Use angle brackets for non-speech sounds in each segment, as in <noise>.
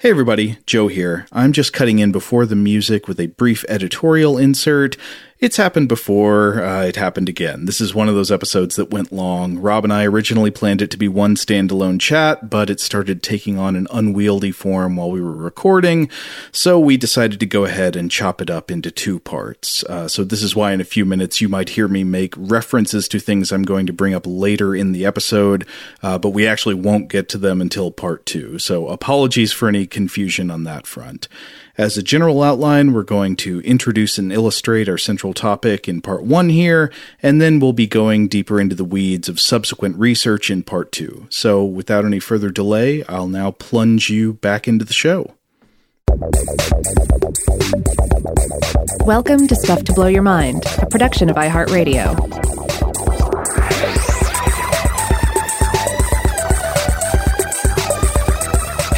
Hey everybody, Joe here. I'm just cutting in before the music with a brief editorial insert. It's happened before, uh, it happened again. This is one of those episodes that went long. Rob and I originally planned it to be one standalone chat, but it started taking on an unwieldy form while we were recording, so we decided to go ahead and chop it up into two parts. Uh, so this is why in a few minutes you might hear me make references to things I'm going to bring up later in the episode, uh, but we actually won't get to them until part two. So apologies for any confusion on that front. As a general outline, we're going to introduce and illustrate our central topic in part one here, and then we'll be going deeper into the weeds of subsequent research in part two. So, without any further delay, I'll now plunge you back into the show. Welcome to Stuff to Blow Your Mind, a production of iHeartRadio.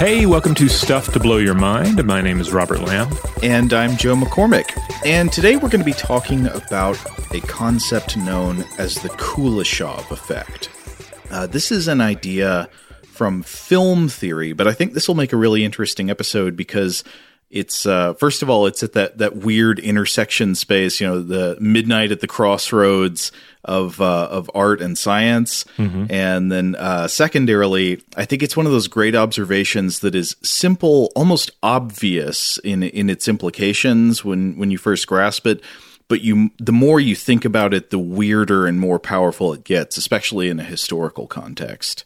Hey, welcome to Stuff to Blow Your Mind. My name is Robert Lamb. And I'm Joe McCormick. And today we're going to be talking about a concept known as the Kuleshov effect. Uh, this is an idea from film theory, but I think this will make a really interesting episode because it's uh, first of all it's at that that weird intersection space you know the midnight at the crossroads of uh, of art and science. Mm-hmm. and then uh, secondarily i think it's one of those great observations that is simple almost obvious in in its implications when when you first grasp it. But you the more you think about it the weirder and more powerful it gets especially in a historical context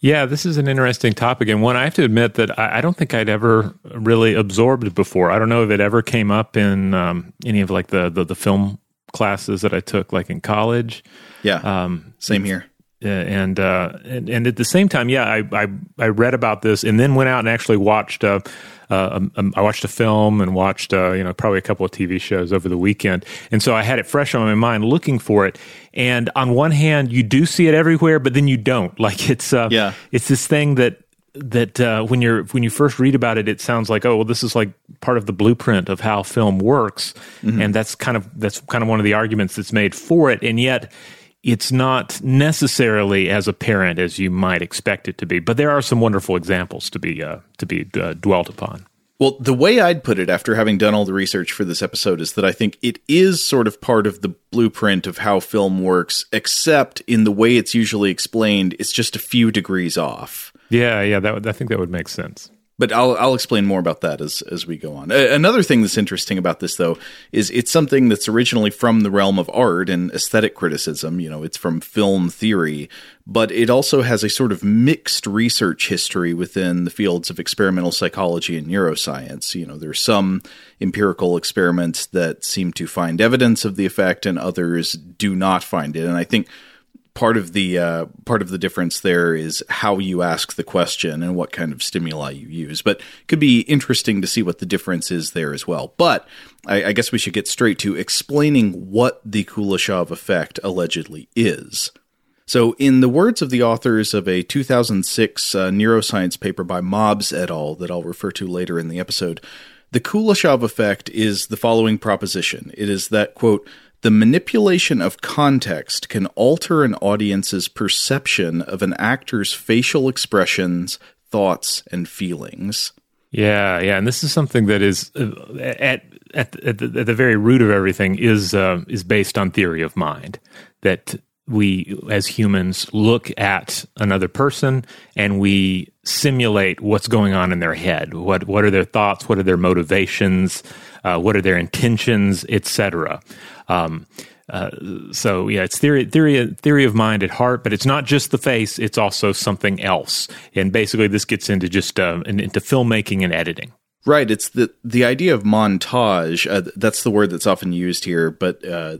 yeah, this is an interesting topic, and one I have to admit that I, I don't think I'd ever really absorbed before. I don't know if it ever came up in um, any of like the, the, the film classes that I took, like in college. Yeah, um, same here. And, uh, and and at the same time, yeah, I, I I read about this, and then went out and actually watched. Uh, uh, um, um, I watched a film and watched uh, you know probably a couple of TV shows over the weekend, and so I had it fresh on my mind, looking for it. And on one hand, you do see it everywhere, but then you don't. <laughs> Like it's uh, yeah, it's this thing that that uh, when you're when you first read about it, it sounds like oh well, this is like part of the blueprint of how film works, mm-hmm. and that's kind of that's kind of one of the arguments that's made for it, and yet it's not necessarily as apparent as you might expect it to be. But there are some wonderful examples to be uh, to be uh, dwelt upon. Well, the way I'd put it after having done all the research for this episode is that I think it is sort of part of the blueprint of how film works, except in the way it's usually explained, it's just a few degrees off. Yeah, yeah, that would, I think that would make sense but I'll I'll explain more about that as as we go on. another thing that's interesting about this though is it's something that's originally from the realm of art and aesthetic criticism, you know, it's from film theory, but it also has a sort of mixed research history within the fields of experimental psychology and neuroscience. You know, there's some empirical experiments that seem to find evidence of the effect and others do not find it. And I think part of the uh, part of the difference there is how you ask the question and what kind of stimuli you use. But it could be interesting to see what the difference is there as well. But I, I guess we should get straight to explaining what the Kuleshov effect allegedly is. So, in the words of the authors of a 2006 uh, neuroscience paper by Mobbs et al., that I'll refer to later in the episode, the Kuleshov effect is the following proposition. It is that, quote, the manipulation of context can alter an audience's perception of an actor's facial expressions, thoughts, and feelings. Yeah, yeah, and this is something that is uh, at at, at, the, at the very root of everything is uh, is based on theory of mind. That we as humans look at another person and we simulate what's going on in their head. What what are their thoughts? What are their motivations? Uh, what are their intentions, etc. Um, uh, so yeah, it's theory, theory, theory of mind at heart, but it's not just the face; it's also something else. And basically, this gets into just uh, into filmmaking and editing. Right. It's the the idea of montage. Uh, that's the word that's often used here, but uh,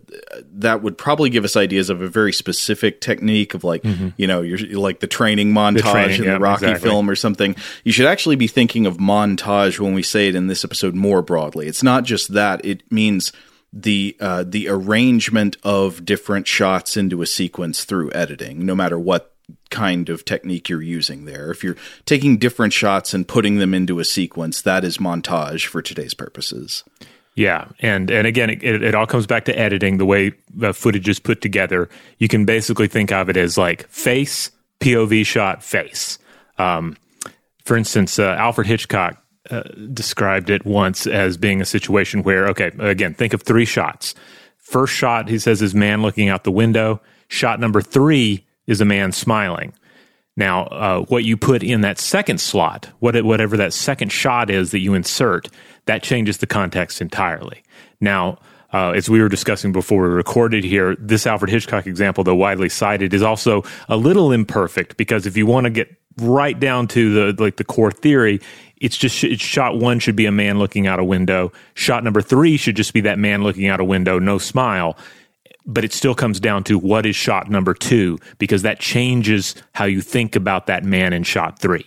that would probably give us ideas of a very specific technique of like mm-hmm. you know you're, like the training montage the training, in yeah, the Rocky exactly. film or something. You should actually be thinking of montage when we say it in this episode more broadly. It's not just that; it means the uh, the arrangement of different shots into a sequence through editing, no matter what kind of technique you're using there. If you're taking different shots and putting them into a sequence, that is montage for today's purposes. Yeah, and and again, it, it all comes back to editing. The way the footage is put together, you can basically think of it as like face POV shot face. Um, for instance, uh, Alfred Hitchcock uh, described it once as being a situation where, okay, again, think of three shots. First shot, he says, is man looking out the window. Shot number three is a man smiling. Now, uh, what you put in that second slot, what, whatever that second shot is that you insert, that changes the context entirely. Now, uh, as we were discussing before we recorded here, this Alfred Hitchcock example, though widely cited, is also a little imperfect because if you want to get right down to the like the core theory, it's just it's shot one should be a man looking out a window. Shot number three should just be that man looking out a window, no smile. But it still comes down to what is shot number two because that changes how you think about that man in shot three.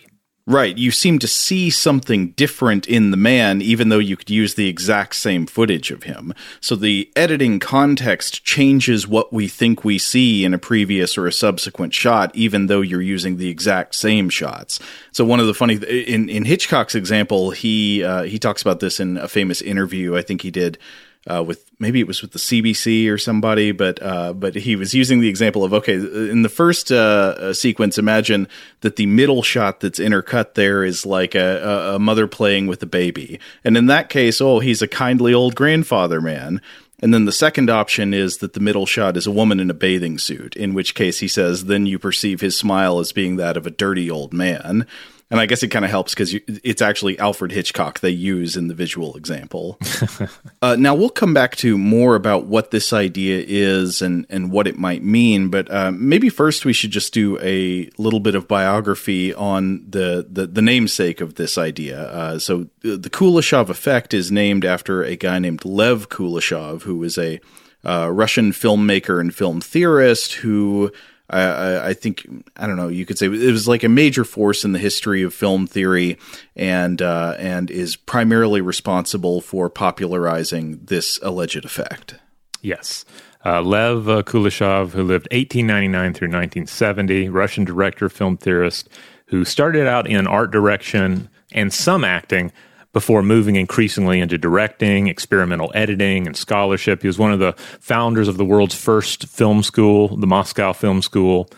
Right. You seem to see something different in the man, even though you could use the exact same footage of him. So the editing context changes what we think we see in a previous or a subsequent shot, even though you're using the exact same shots. So one of the funny in in Hitchcock's example, he uh, he talks about this in a famous interview. I think he did uh, with maybe it was with the CBC or somebody, but uh, but he was using the example of okay, in the first uh, uh, sequence, imagine that the middle shot that's intercut there is like a, a mother playing with a baby, and in that case, oh, he's a kindly old grandfather man. And then the second option is that the middle shot is a woman in a bathing suit, in which case he says, then you perceive his smile as being that of a dirty old man. And I guess it kind of helps because it's actually Alfred Hitchcock they use in the visual example. <laughs> uh, now we'll come back to more about what this idea is and and what it might mean, but uh, maybe first we should just do a little bit of biography on the the, the namesake of this idea. Uh, so uh, the Kuleshov effect is named after a guy named Lev Kuleshov, who was a uh, Russian filmmaker and film theorist who I, I, think I don't know. You could say it was like a major force in the history of film theory, and uh, and is primarily responsible for popularizing this alleged effect. Yes. Uh, Lev uh, Kuleshov, who lived 1899 through 1970, Russian director, film theorist, who started out in art direction and some acting, before moving increasingly into directing, experimental editing, and scholarship. He was one of the founders of the world's first film school, the Moscow Film School.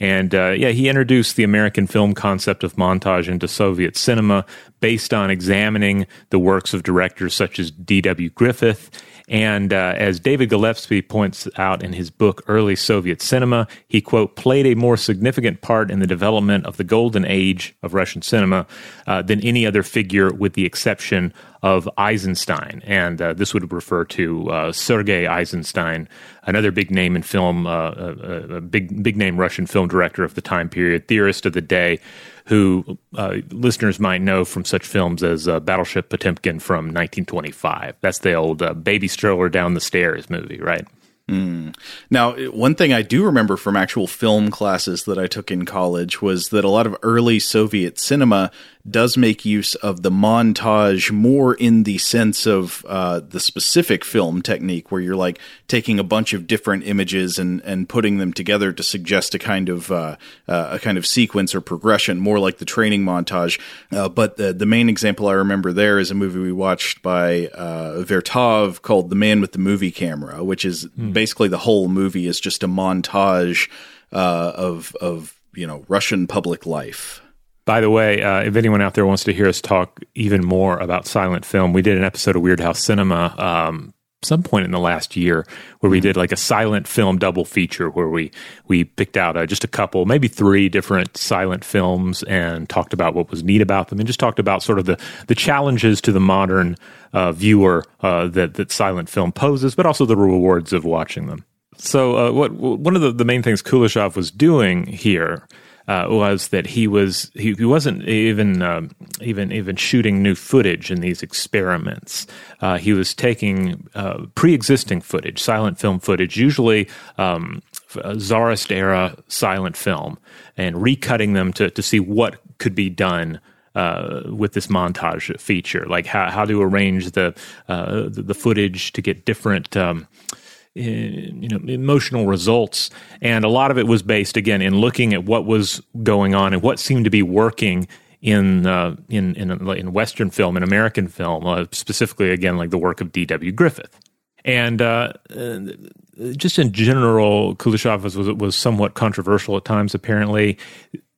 And uh, yeah, he introduced the American film concept of montage into Soviet cinema based on examining the works of directors such as D.W. Griffith and uh, as David Gillespie points out in his book, Early Soviet Cinema, he, quote, played a more significant part in the development of the golden age of Russian cinema uh, than any other figure, with the exception of Eisenstein. And uh, this would refer to uh, Sergei Eisenstein, another big name in film, uh, a, a big, big name Russian film director of the time period, theorist of the day who uh, listeners might know from such films as uh, Battleship Potemkin from 1925. That's the old uh, baby stroller down the stairs movie, right? Mm. Now, one thing I do remember from actual film classes that I took in college was that a lot of early Soviet cinema does make use of the montage more in the sense of uh, the specific film technique, where you're like taking a bunch of different images and and putting them together to suggest a kind of uh, uh, a kind of sequence or progression, more like the training montage. Uh, but the the main example I remember there is a movie we watched by uh, Vertov called "The Man with the Movie Camera," which is mm. basically the whole movie is just a montage uh, of of you know Russian public life. By the way, uh, if anyone out there wants to hear us talk even more about silent film, we did an episode of Weirdhouse Cinema um, some point in the last year where we mm-hmm. did like a silent film double feature where we we picked out uh, just a couple, maybe three different silent films and talked about what was neat about them and just talked about sort of the the challenges to the modern uh, viewer uh, that that silent film poses, but also the rewards of watching them. So, uh, what one of the, the main things Kuleshov was doing here uh, was that he was he, he wasn't even uh, even even shooting new footage in these experiments. Uh, he was taking uh, pre-existing footage, silent film footage, usually um, Tsarist era silent film, and recutting them to to see what could be done. Uh, with this montage feature, like how, how to arrange the, uh, the, the footage to get different um, you know emotional results and a lot of it was based again in looking at what was going on and what seemed to be working in uh, in, in in Western film and American film, uh, specifically again like the work of D.W. Griffith, and uh, just in general, Kuleshov was, was was somewhat controversial at times. Apparently,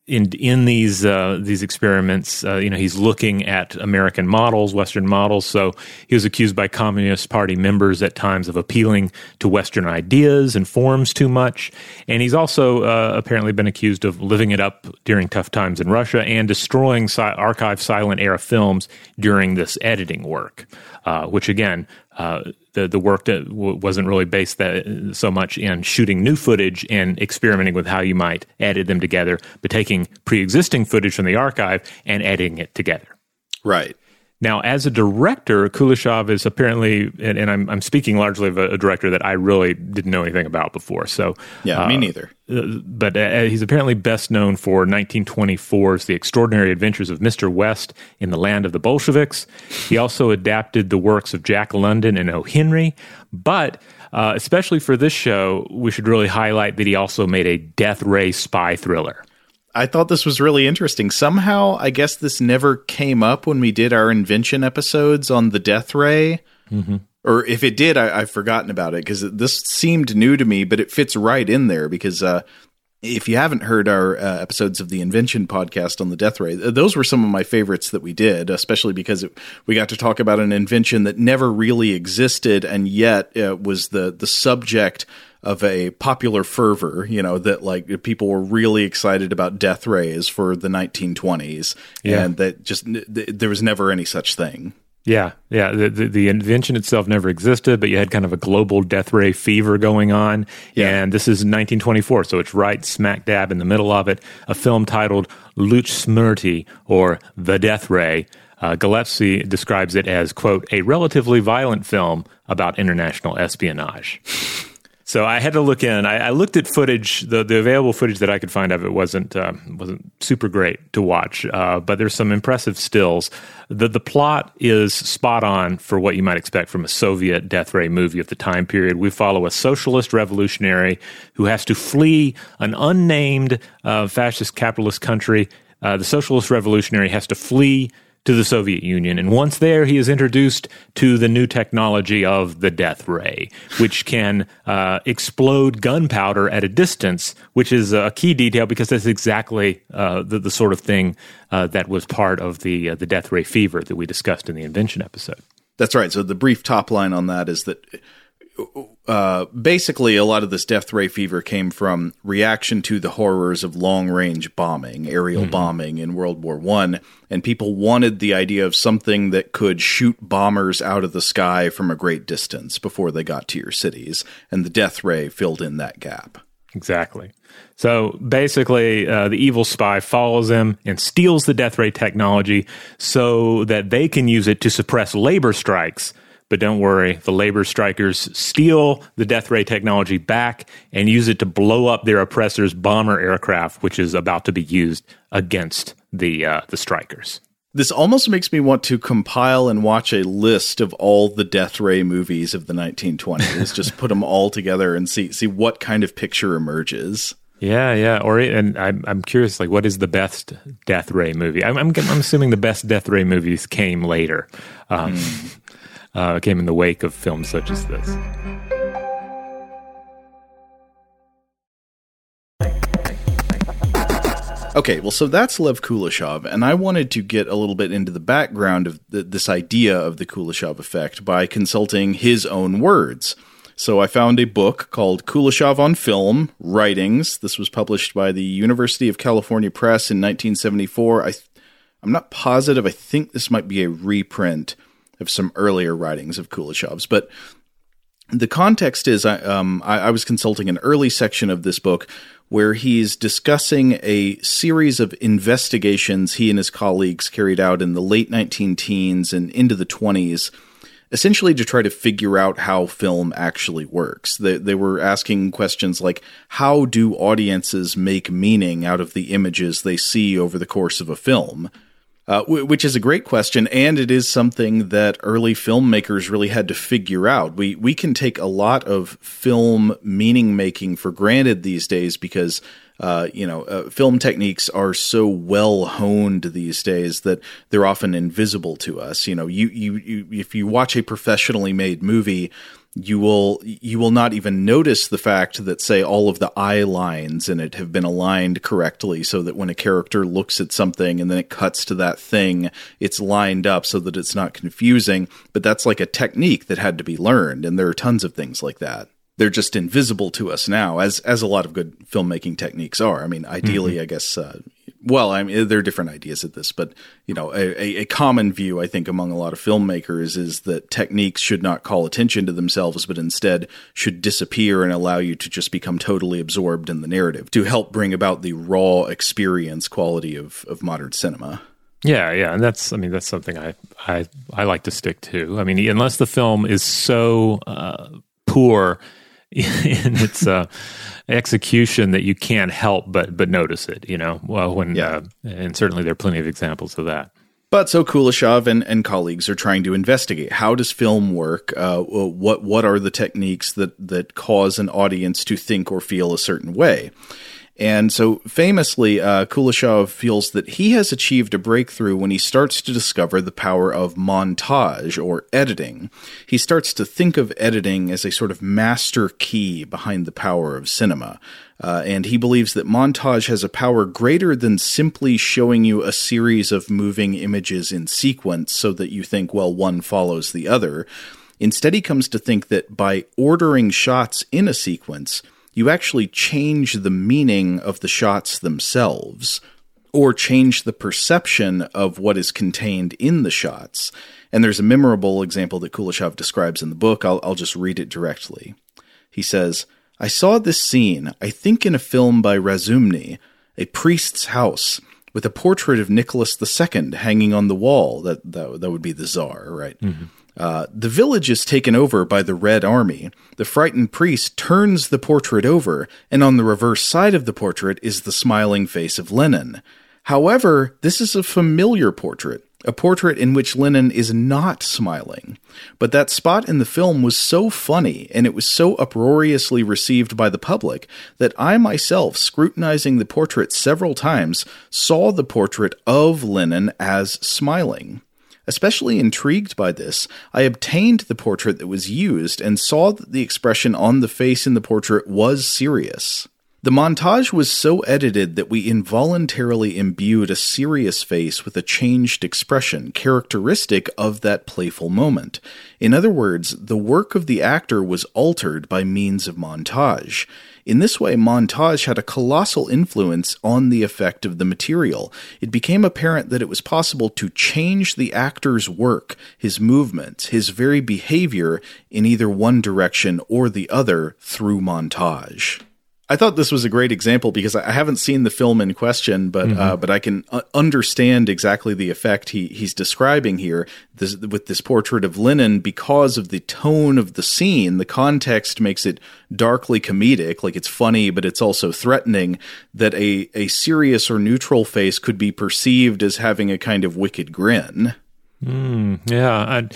in in these uh, these experiments, uh, you know, he's looking at American models, Western models. So he was accused by Communist Party members at times of appealing to Western ideas and forms too much. And he's also uh, apparently been accused of living it up during tough times in Russia and destroying si- archive silent era films during this editing work, uh, which again uh, the the work that w- wasn't really based that so much in shooting new footage and experimenting with how you might edit them together, but taking pre-existing footage from the archive and editing it together. Right. Now, as a director, Kuleshov is apparently, and, and I'm, I'm speaking largely of a, a, director that I really didn't know anything about before. So, yeah, uh, me neither. Uh, but uh, he's apparently best known for 1924's The Extraordinary Adventures of Mr. West in the Land of the Bolsheviks. He also adapted the works of Jack London and O. Henry. But uh, especially for this show, we should really highlight that he also made a death ray spy thriller. I thought this was really interesting. Somehow, I guess this never came up when we did our invention episodes on the death ray. Mm-hmm. Or if it did, I, have forgotten about it because this seemed new to me, but it fits right in there because uh, if you haven't heard our uh, episodes of the Invention podcast on the Death Ray, those were some of my favorites that we did, especially because it, we got to talk about an invention that never really existed and yet uh, was the the subject of a popular fervor, you know, that like people were really excited about death rays for the 1920s yeah. and that just there was never any such thing. Yeah, yeah. The, the, the, invention itself never existed, but you had kind of a global death ray fever going on. Yeah. And this is 1924, so it's right smack dab in the middle of it. A film titled Luch Smerti, or The Death Ray. Uh, Gillespie describes it as, quote, a relatively violent film about international espionage. <laughs> So I had to look in. I, I, looked at footage. The, the available footage that I could find of it wasn't uh, wasn't super great to watch, uh, but there's some impressive stills. the The plot is spot on for what you might expect from a Soviet death ray movie of the time period. We follow a socialist revolutionary who has to flee an unnamed uh, fascist capitalist country. Uh, the socialist revolutionary has to flee to the Soviet Union. And once there, he is introduced to the new technology of the death ray, which can uh, explode gunpowder at a distance, which is a key detail because that's exactly uh, the, the, sort of thing uh, that was part of the, uh, the death ray fever that we discussed in the invention episode. That's right. So the brief top line on that is that uh, basically, a lot of this death ray fever came from reaction to the horrors of long range bombing, aerial mm-hmm. bombing in World War One, and people wanted the idea of something that could shoot bombers out of the sky from a great distance before they got to your cities, and the death ray filled in that gap. Exactly. So basically, uh, the evil spy follows them and steals the death ray technology so that they can use it to suppress labor strikes but don't worry, the labor strikers steal the death ray technology back and use it to blow up their oppressors' bomber aircraft, which is about to be used against the uh, the strikers. This almost makes me want to compile and watch a list of all the death ray movies of the 1920s. just put them all together and see see what kind of picture emerges. Yeah, yeah. Or and I'm I'm curious, like, what is the best Death Ray movie? I'm I'm, I'm assuming the best Death Ray movies came later. Um, mm uh, came in the wake of films such as this. Okay, well, so that's Lev Kuleshov, and I wanted to get a little bit into the background of the, this idea of the Kuleshov effect by consulting his own words. So I found a book called Kuleshov on Film Writings. This was published by the University of California Press in 1974. I, I'm not positive. I think this might be a reprint of some earlier writings of Kuleshov's. But the context is I, um, I, I was consulting an early section of this book where he's discussing a series of investigations he and his colleagues carried out in the late 19 teens and into the 20s essentially to try to figure out how film actually works. They, they were asking questions like how do audiences make meaning out of the images they see over the course of a film? Uh, which is a great question, and it is something that early filmmakers really had to figure out. We we can take a lot of film meaning making for granted these days because uh, you know, uh, film techniques are so well honed these days that they're often invisible to us. You know, you, you, you if you watch a professionally made movie, you will you will not even notice the fact that say all of the eye lines in it have been aligned correctly so that when a character looks at something and then it cuts to that thing it's lined up so that it's not confusing but that's like a technique that had to be learned and there are tons of things like that they're just invisible to us now, as as a lot of good filmmaking techniques are. I mean, ideally, mm-hmm. I guess. Uh, well, I mean, there are different ideas at this, but you know, a, a common view I think among a lot of filmmakers is that techniques should not call attention to themselves, but instead should disappear and allow you to just become totally absorbed in the narrative to help bring about the raw experience quality of of modern cinema. Yeah, yeah, and that's I mean that's something I I I like to stick to. I mean, unless the film is so uh, poor <laughs> in its uh, execution that you can't help but but notice it. You know, well, when yeah. uh, and certainly there are plenty of examples of that. But so Kuleshov and, and colleagues are trying to investigate how does film work? Uh, what what are the techniques that that cause an audience to think or feel a certain way? And so famously, uh, Kuleshov feels that he has achieved a breakthrough when he starts to discover the power of montage or editing. He starts to think of editing as a sort of master key behind the power of cinema. Uh, and he believes that montage has a power greater than simply showing you a series of moving images in sequence so that you think, well, one follows the other. Instead, he comes to think that by ordering shots in a sequence, you actually change the meaning of the shots themselves or change the perception of what is contained in the shots. And there's a memorable example that Kuleshov describes in the book. I'll, I'll just read it directly. He says, I saw this scene, I think in a film by Razumny, a priest's house, with a portrait of Nicholas II hanging on the wall. That, that, that would be the czar, right? Mm-hmm. Uh, the village is taken over by the Red Army. The frightened priest turns the portrait over, and on the reverse side of the portrait is the smiling face of Lenin. However, this is a familiar portrait, a portrait in which Lenin is not smiling. But that spot in the film was so funny, and it was so uproariously received by the public, that I myself, scrutinizing the portrait several times, saw the portrait of Lenin as smiling. Especially intrigued by this, I obtained the portrait that was used and saw that the expression on the face in the portrait was serious. The montage was so edited that we involuntarily imbued a serious face with a changed expression characteristic of that playful moment. In other words, the work of the actor was altered by means of montage. In this way, montage had a colossal influence on the effect of the material. It became apparent that it was possible to change the actor's work, his movements, his very behavior in either one direction or the other through montage. I thought this was a great example because I haven't seen the film in question, but mm-hmm. uh, but I can uh, understand exactly the effect he he's describing here this, with this portrait of Lenin because of the tone of the scene. The context makes it darkly comedic, like it's funny, but it's also threatening. That a a serious or neutral face could be perceived as having a kind of wicked grin. Mm, yeah. I'd,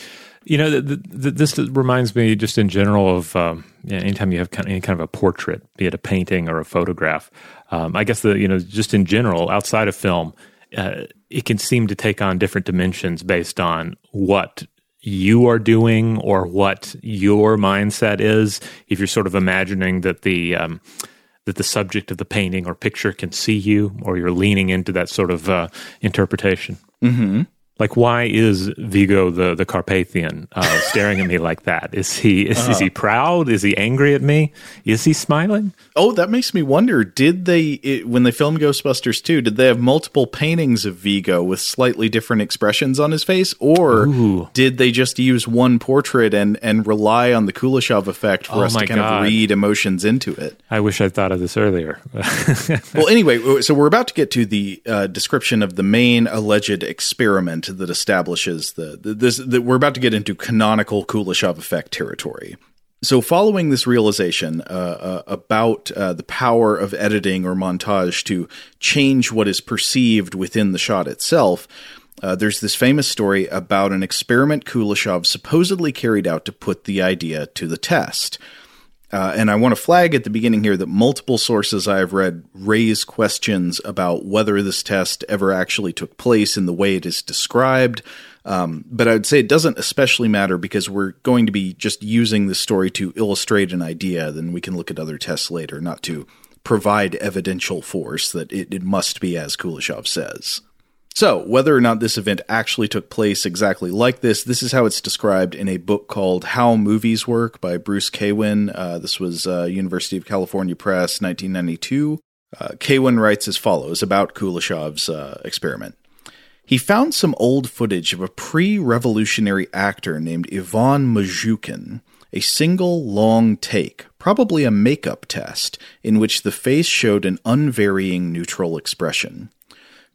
you know, the, the, this reminds me just in general of um, anytime you have kind of, any kind of a portrait, be it a painting or a photograph. Um, I guess the you know just in general outside of film, uh, it can seem to take on different dimensions based on what you are doing or what your mindset is. If you're sort of imagining that the um, that the subject of the painting or picture can see you, or you're leaning into that sort of uh, interpretation. Mm-hmm. Like, why is Vigo the the Carpathian uh, staring at me like that? Is he is, uh-huh. is, he proud? Is he angry at me? Is he smiling? Oh, that makes me wonder. Did they it, when they filmed Ghostbusters 2, Did they have multiple paintings of Vigo with slightly different expressions on his face, or Ooh. did they just use one portrait and and rely on the Kuleshov effect for oh us to kind God. of read emotions into it? I wish I'd thought of this earlier. well, anyway, so we're about to get to the uh, description of the main alleged experiment that establishes the, the this that we're about to get into canonical Kuleshov effect territory. So, following this realization uh, uh, about uh, the power of editing or montage to change what is perceived within the shot itself, uh, there's this famous story about an experiment Kuleshov supposedly carried out to put the idea to the test. Uh, and I want to flag at the beginning here that multiple sources I have read raise questions about whether this test ever actually took place in the way it is described. Um, but I would say it doesn't especially matter because we're going to be just using this story to illustrate an idea. Then we can look at other tests later, not to provide evidential force that it, it must be as Kuleshov says. So, whether or not this event actually took place exactly like this, this is how it's described in a book called How Movies Work by Bruce Kawin. Uh, this was uh, University of California Press, 1992. Uh, Kawin writes as follows about Kuleshov's uh, experiment. He found some old footage of a pre revolutionary actor named Ivan Mozzhukhin, a single long take, probably a makeup test, in which the face showed an unvarying neutral expression.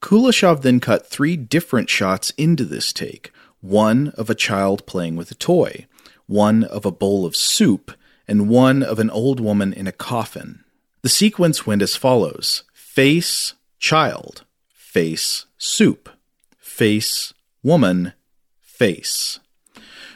Kuleshov then cut three different shots into this take one of a child playing with a toy, one of a bowl of soup, and one of an old woman in a coffin. The sequence went as follows face, child, face, soup, face, woman, face.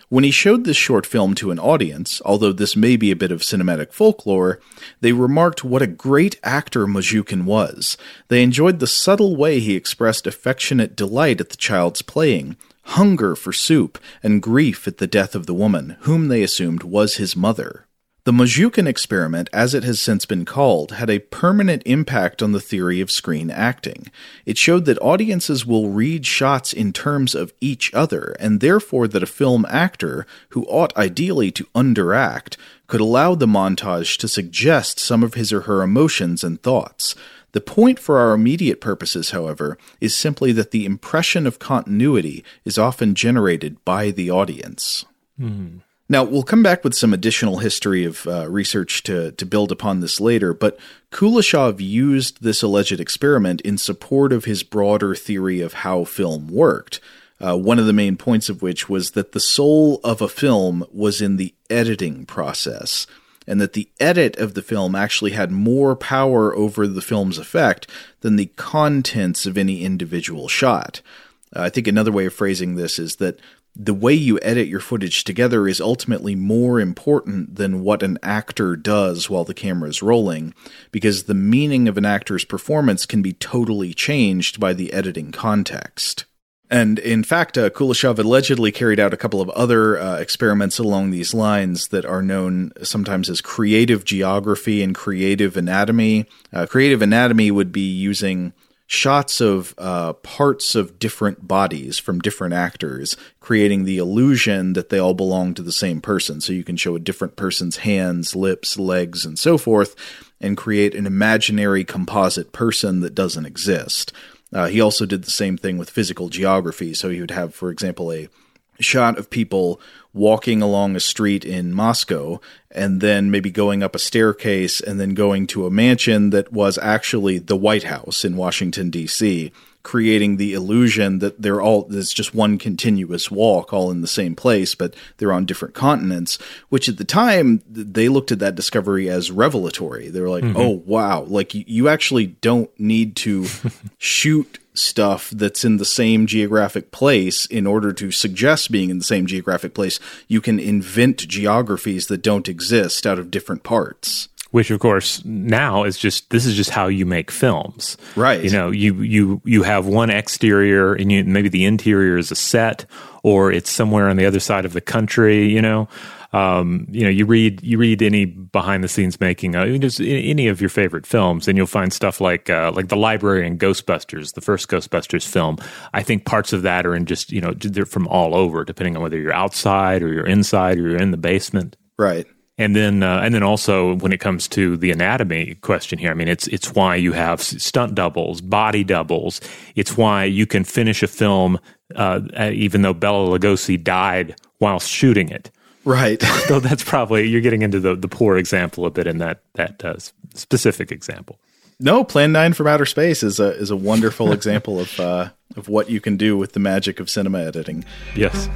When he showed this short film to an audience, although this may be a bit of cinematic folklore, they remarked what a great actor Mozzhukhin was. They enjoyed the subtle way he expressed affectionate delight at the child's playing, hunger for soup, and grief at the death of the woman, whom they assumed was his mother. The Mozzhukhin experiment, as it has since been called, had a permanent impact on the theory of screen acting. It showed that audiences will read shots in terms of each other, and therefore that a film actor, who ought ideally to underact, could allow the montage to suggest some of his or her emotions and thoughts. The point for our immediate purposes, however, is simply that the impression of continuity is often generated by the audience. Mm. Now, we'll come back with some additional history of uh, research to, to build upon this later, but Kuleshov used this alleged experiment in support of his broader theory of how film worked. Uh, one of the main points of which was that the soul of a film was in the editing process, and that the edit of the film actually had more power over the film's effect than the contents of any individual shot. Uh, I think another way of phrasing this is that the way you edit your footage together is ultimately more important than what an actor does while the camera is rolling, because the meaning of an actor's performance can be totally changed by the editing context. And in fact, uh, Kuleshov allegedly carried out a couple of other uh, experiments along these lines that are known sometimes as creative geography and creative anatomy. Uh, creative anatomy would be using shots of uh, parts of different bodies from different actors, creating the illusion that they all belong to the same person. So you can show a different person's hands, lips, legs, and so forth, and create an imaginary composite person that doesn't exist. Uh, he also did the same thing with physical geography. So he would have, for example, a shot of people walking along a street in Moscow and then maybe going up a staircase and then going to a mansion that was actually the White House in Washington D.C creating the illusion that they're all it's just one continuous walk all in the same place but they're on different continents which at the time they looked at that discovery as revelatory they were like mm-hmm. oh wow like you, you actually don't need to <laughs> shoot stuff that's in the same geographic place in order to suggest being in the same geographic place you can invent geographies that don't exist out of different parts. Which of course now is just this is just how you make films. Right. You know you you you have one exterior and you, maybe the interior is a set or it's somewhere on the other side of the country you know um, you know you read you read any behind the scenes making uh, just any of your favorite films and you'll find stuff like uh, like the library and ghostbusters the first ghostbusters film i think parts of that are in just you know they're from all over depending on whether you're outside or you're inside or you're in the basement right and then, uh, and then also when it comes to the anatomy question here, I mean, it's it's why you have stunt doubles, body doubles. It's why you can finish a film uh, even though Bela Lugosi died while shooting it. Right. <laughs> so that's probably you're getting into the the poor example a bit in that that uh, specific example. No, Plan Nine from Outer Space is a is a wonderful <laughs> example of uh, of what you can do with the magic of cinema editing. Yes.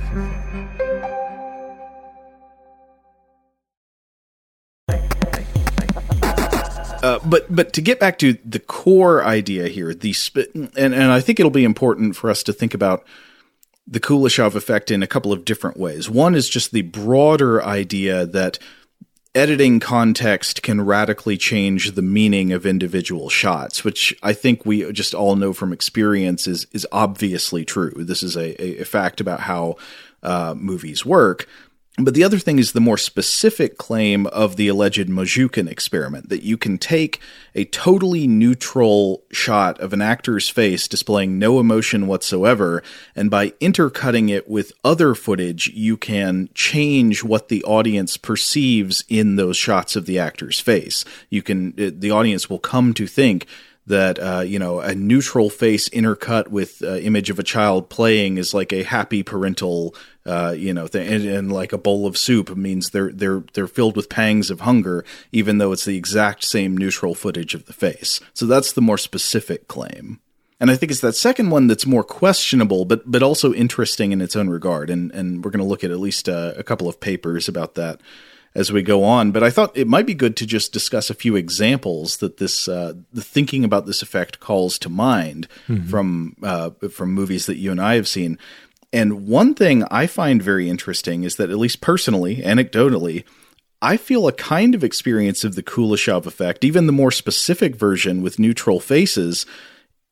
Uh, but but to get back to the core idea here, the sp- and and I think it'll be important for us to think about the Kuleshov effect in a couple of different ways. One is just the broader idea that editing context can radically change the meaning of individual shots, which I think we just all know from experience is is obviously true. This is a, a fact about how uh, movies work. But the other thing is the more specific claim of the alleged Mozzhukhin experiment that you can take a totally neutral shot of an actor's face displaying no emotion whatsoever, and by intercutting it with other footage, you can change what the audience perceives in those shots of the actor's face. You can, uh, the audience will come to think that uh, you know a neutral face intercut with uh, image of a child playing is like a happy parental uh, you know thing, and, and, like a bowl of soup means they're they're they're filled with pangs of hunger, even though it's the exact same neutral footage of the face. So that's the more specific claim. And I think it's that second one that's more questionable, but but also interesting in its own regard. And and we're going to look at at least uh, a couple of papers about that as we go on. But I thought it might be good to just discuss a few examples that this uh, the thinking about this effect calls to mind mm-hmm. from uh, from movies that you and I have seen. And one thing I find very interesting is that at least personally, anecdotally, I feel a kind of experience of the Kuleshov effect, even the more specific version with neutral faces,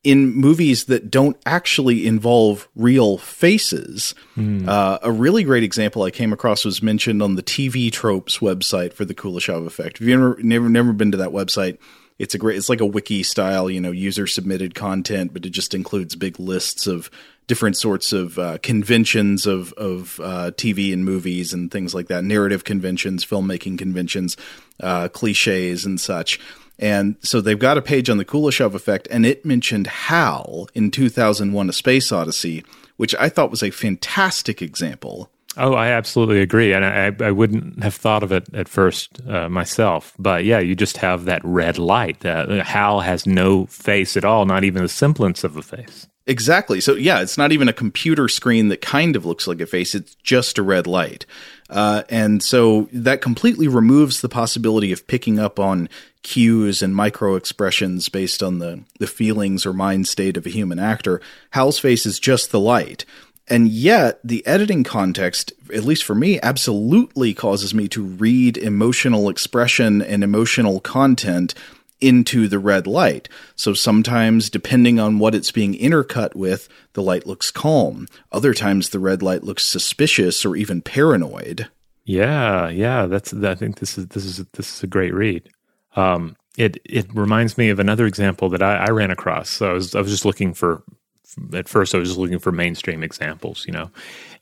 in movies that don't actually involve real faces. Mm. Uh, a really great example I came across was mentioned on the TV Tropes website for the Kuleshov effect. If you've ever, never never been to that website, it's a great. It's like a wiki style, you know, user submitted content, but it just includes big lists of different sorts of uh, conventions of of uh, TV and movies and things like that, narrative conventions, filmmaking conventions, uh, cliches and such. And so they've got a page on the Kuleshov effect, and it mentioned HAL in 2001 A Space Odyssey, which I thought was a fantastic example. Oh, I absolutely agree. And I, I wouldn't have thought of it at first uh, myself. But yeah, you just have that red light. Uh, Hal has no face at all, not even the semblance of a face. Exactly. So yeah, it's not even a computer screen that kind of looks like a face. It's just a red light. Uh, and so that completely removes the possibility of picking up on cues and micro expressions based on the, the feelings or mind state of a human actor. Hal's face is just the light. And yet, the editing context, at least for me, absolutely causes me to read emotional expression and emotional content into the red light. So sometimes, depending on what it's being intercut with, the light looks calm. Other times, the red light looks suspicious or even paranoid. Yeah, yeah, that's. I think this is this is this is a great read. Um, it it reminds me of another example that I, I ran across. So I was I was just looking for at first I was just looking for mainstream examples, you know,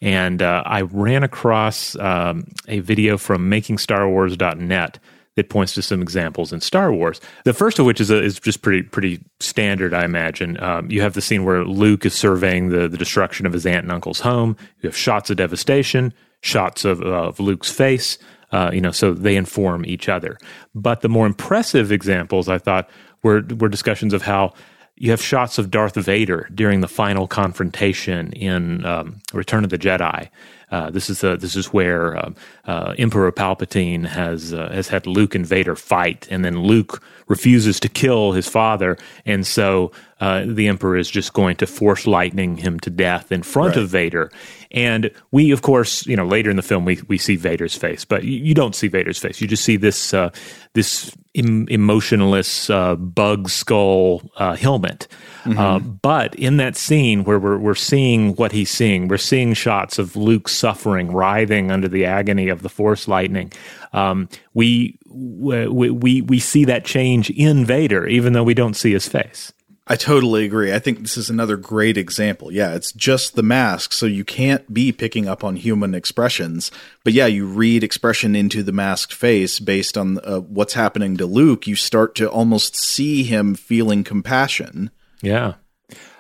and uh, I ran across um, a video from MakingStarWars.net that points to some examples in Star Wars. The first of which is a, is just pretty pretty standard, I imagine. Um, you have the scene where Luke is surveying the the destruction of his aunt and uncle's home. You have shots of devastation, shots of, uh, of Luke's face. Uh, you know, so they inform each other. But the more impressive examples, I thought, were were discussions of how you have shots of Darth Vader during the final confrontation in um, Return of the Jedi. Uh, this is the this is where uh, uh, Emperor Palpatine has uh, has had Luke and Vader fight, and then Luke refuses to kill his father, and so uh, the Emperor is just going to force lightning him to death in front right. of Vader. And we, of course, you know, later in the film we we see Vader's face, but you, you don't see Vader's face. You just see this uh, this em- emotionless uh, bug skull uh, helmet. Mm-hmm. Uh, but in that scene where we're we're seeing what he's seeing, we're seeing shots of Luke suffering, writhing under the agony of the Force lightning. Um, we, we we we see that change in Vader, even though we don't see his face. I totally agree. I think this is another great example. Yeah, it's just the mask, so you can't be picking up on human expressions. But yeah, you read expression into the masked face based on uh, what's happening to Luke. You start to almost see him feeling compassion. Yeah.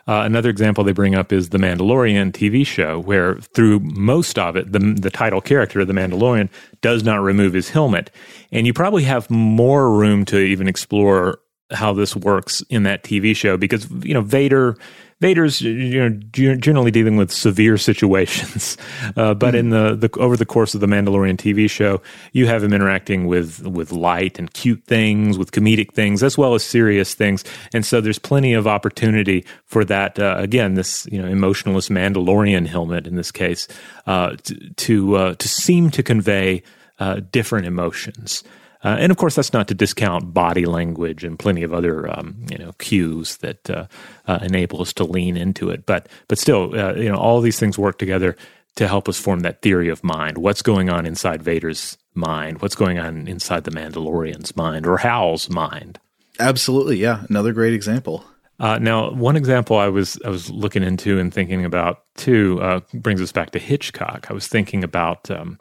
Uh, another example they bring up is the Mandalorian TV show, where through most of it, the, the title character, of the Mandalorian, does not remove his helmet. And you probably have more room to even explore how this works in that TV show because you know Vader Vader's you know generally dealing with severe <laughs> situations, uh, but mm in the, the over the course of the Mandalorian TV show, you have him interacting with with light and cute things, with comedic things, as well as serious things, and so there's plenty of opportunity for that. Uh, again, this you know emotionalist Mandalorian helmet in this case uh, to to, uh, to seem to convey uh, different emotions. Uh, and of course, that's not to discount body language and plenty of other um, you know cues that uh, uh, enable us to lean into it. But but still, uh, you know, all these things work together to help us form that theory of mind. What's going on inside Vader's mind? What's going on inside the Mandalorian's mind or Hal's mind? Absolutely, yeah. Another great example. Uh, now, one example I was I was looking into and thinking about too uh, brings us back to Hitchcock. I was thinking about um,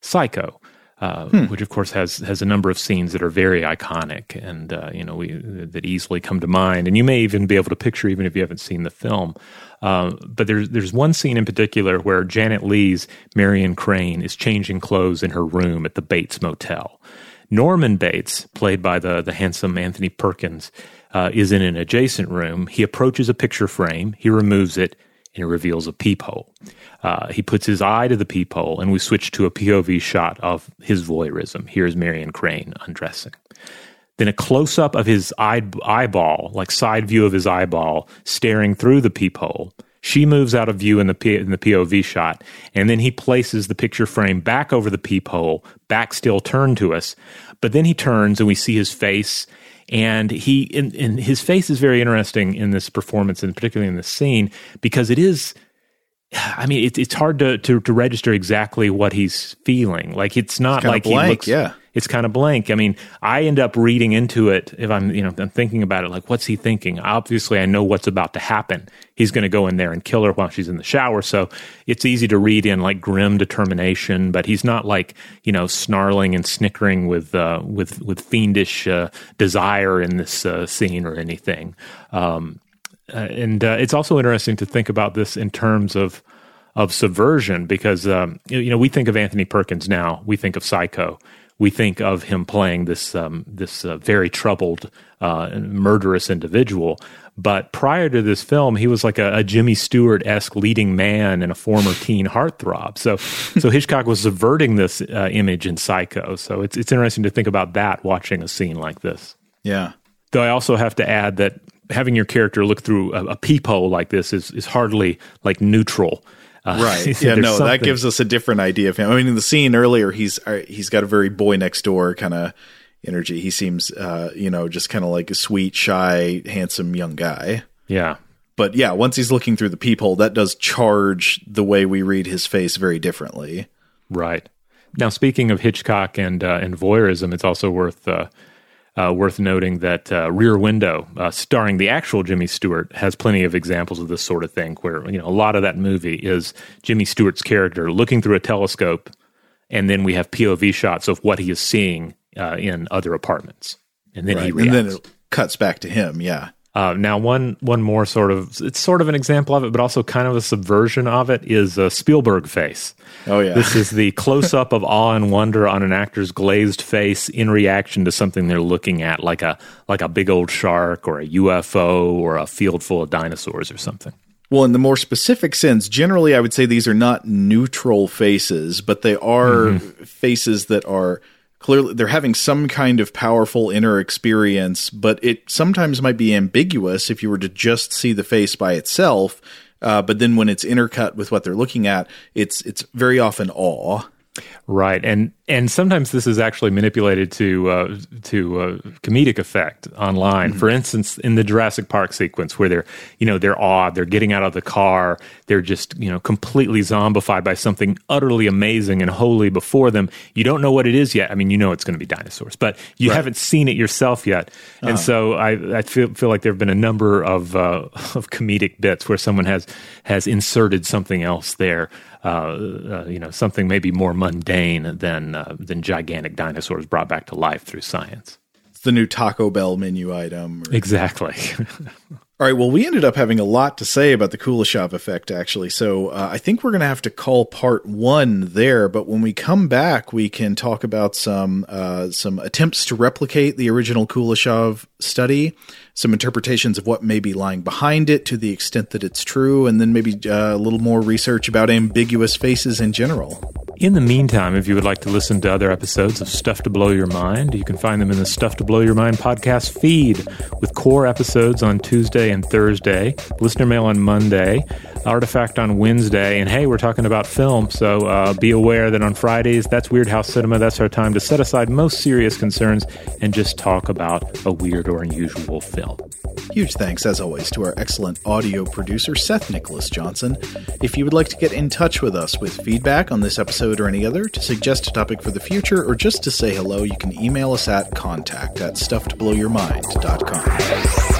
Psycho, uh, hmm. which of course has has a number of scenes that are very iconic and uh, you know we, that easily come to mind, and you may even be able to picture even if you haven't seen the film. Uh, but there's there's one scene in particular where Janet Leigh's Marion Crane is changing clothes in her room at the Bates Motel. Norman Bates, played by the the handsome Anthony Perkins uh, is in an adjacent room. He approaches a picture frame, he removes it, and it reveals a peephole. Uh, he puts his eye to the peephole, and we switch to a POV shot of his voyeurism. Here's Marion Crane undressing. Then a close up of his eye- eyeball, like side view of his eyeball, staring through the peephole. She moves out of view in the P- in the POV shot, and then he places the picture frame back over the peephole, back still turned to us. But then he turns, and we see his face and he, and, and his face is very interesting in this performance, and particularly in this scene, because it is. I mean, it, it's hard to, to, to register exactly what he's feeling. Like it's not it's like blank, he looks. Yeah, it's kind of blank. I mean, I end up reading into it if I'm, you know, I'm thinking about it. Like, what's he thinking? Obviously, I know what's about to happen. He's going to go in there and kill her while she's in the shower. So it's easy to read in like grim determination, but he's not like you know snarling and snickering with uh, with with fiendish uh, desire in this uh, scene or anything. Um, uh, and uh, it's also interesting to think about this in terms of of subversion because um, you know we think of Anthony Perkins now, we think of Psycho we think of him playing this um, this uh, very troubled, uh, murderous individual. But prior to this film, he was like a, a Jimmy Stewart esque leading man and a former teen heartthrob. So, so Hitchcock was subverting this uh, image in Psycho. So it's it's interesting to think about that watching a scene like this. Yeah. Though I also have to add that having your character look through a, a peephole like this is is hardly like neutral. Uh, right. <laughs> Yeah. No, that gives us a different idea of him. I mean, in the scene earlier, he's uh, he's got a very boy next door kind of energy. He seems, uh, you know, just kind of like a sweet, shy, handsome young guy. Yeah. But yeah, once he's looking through the peephole, that does charge the way we read his face very differently. Right. Now, speaking of Hitchcock and uh, and voyeurism, it's also worth uh, uh, worth noting that uh, Rear Window, uh, starring the actual Jimmy Stewart, has plenty of examples of this sort of thing. Where you know a lot of that movie is Jimmy Stewart's character looking through a telescope, and then we have POV shots of what he is seeing uh, in other apartments, and then right. he reacts. and then it cuts back to him. Yeah. Uh, now, one one more sort of it's sort of an example of it, but also kind of a subversion of it is a Spielberg face. Oh yeah, this is the close up of awe and wonder on an actor's glazed face in reaction to something they're looking at, like a like a big old shark or a UFO or a field full of dinosaurs or something. Well, in the more specific sense, generally, I would say these are not neutral faces, but they are mm-hmm. faces that are clearly they're having some kind of powerful inner experience, but it sometimes might be ambiguous if you were to just see the face by itself. Uh, but then when it's intercut with what they're looking at, it's it's very often awe. Right, and and sometimes this is actually manipulated to uh, to uh, comedic effect online. Mm-hmm. For instance, in the Jurassic Park sequence where they're you know they're awed, they're getting out of the car, they're just you know completely zombified by something utterly amazing and holy before them. You don't know what it is yet. I mean, you know it's going to be dinosaurs, but you right. haven't seen it yourself yet. And uh-huh. so I, I feel feel like there have been a number of uh, <laughs> of comedic bits where someone has has inserted something else there you know, something maybe more mundane than uh, than gigantic dinosaurs brought back to life through science. It's the new Taco Bell menu item. Or... Exactly. <laughs> All right. Well, we ended up having a lot to say about the Kuleshov effect, actually. So uh, I think we're going to have to call part one there. But when we come back, we can talk about some uh, some attempts to replicate the original Kuleshov study, some interpretations of what may be lying behind it to the extent that it's true, and then maybe uh, a little more research about ambiguous faces in general. In the meantime, if you would like to listen to other episodes of Stuff to Blow Your Mind, you can find them in the Stuff to Blow Your Mind podcast feed with core episodes on Tuesday and Thursday, listener mail on Monday, Artifact on Wednesday, and hey, we're talking about film, so uh, be aware that on Fridays, that's Weirdhouse Cinema. That's our time to set aside most serious concerns and just talk about a weird or unusual film. Huge thanks, as always, to our excellent audio producer, Seth Nicholas Johnson. If you would like to get in touch with us with feedback on this episode or any other, to suggest a topic for the future, or just to say hello, you can email us at contact at stufftoblowyourmind.com.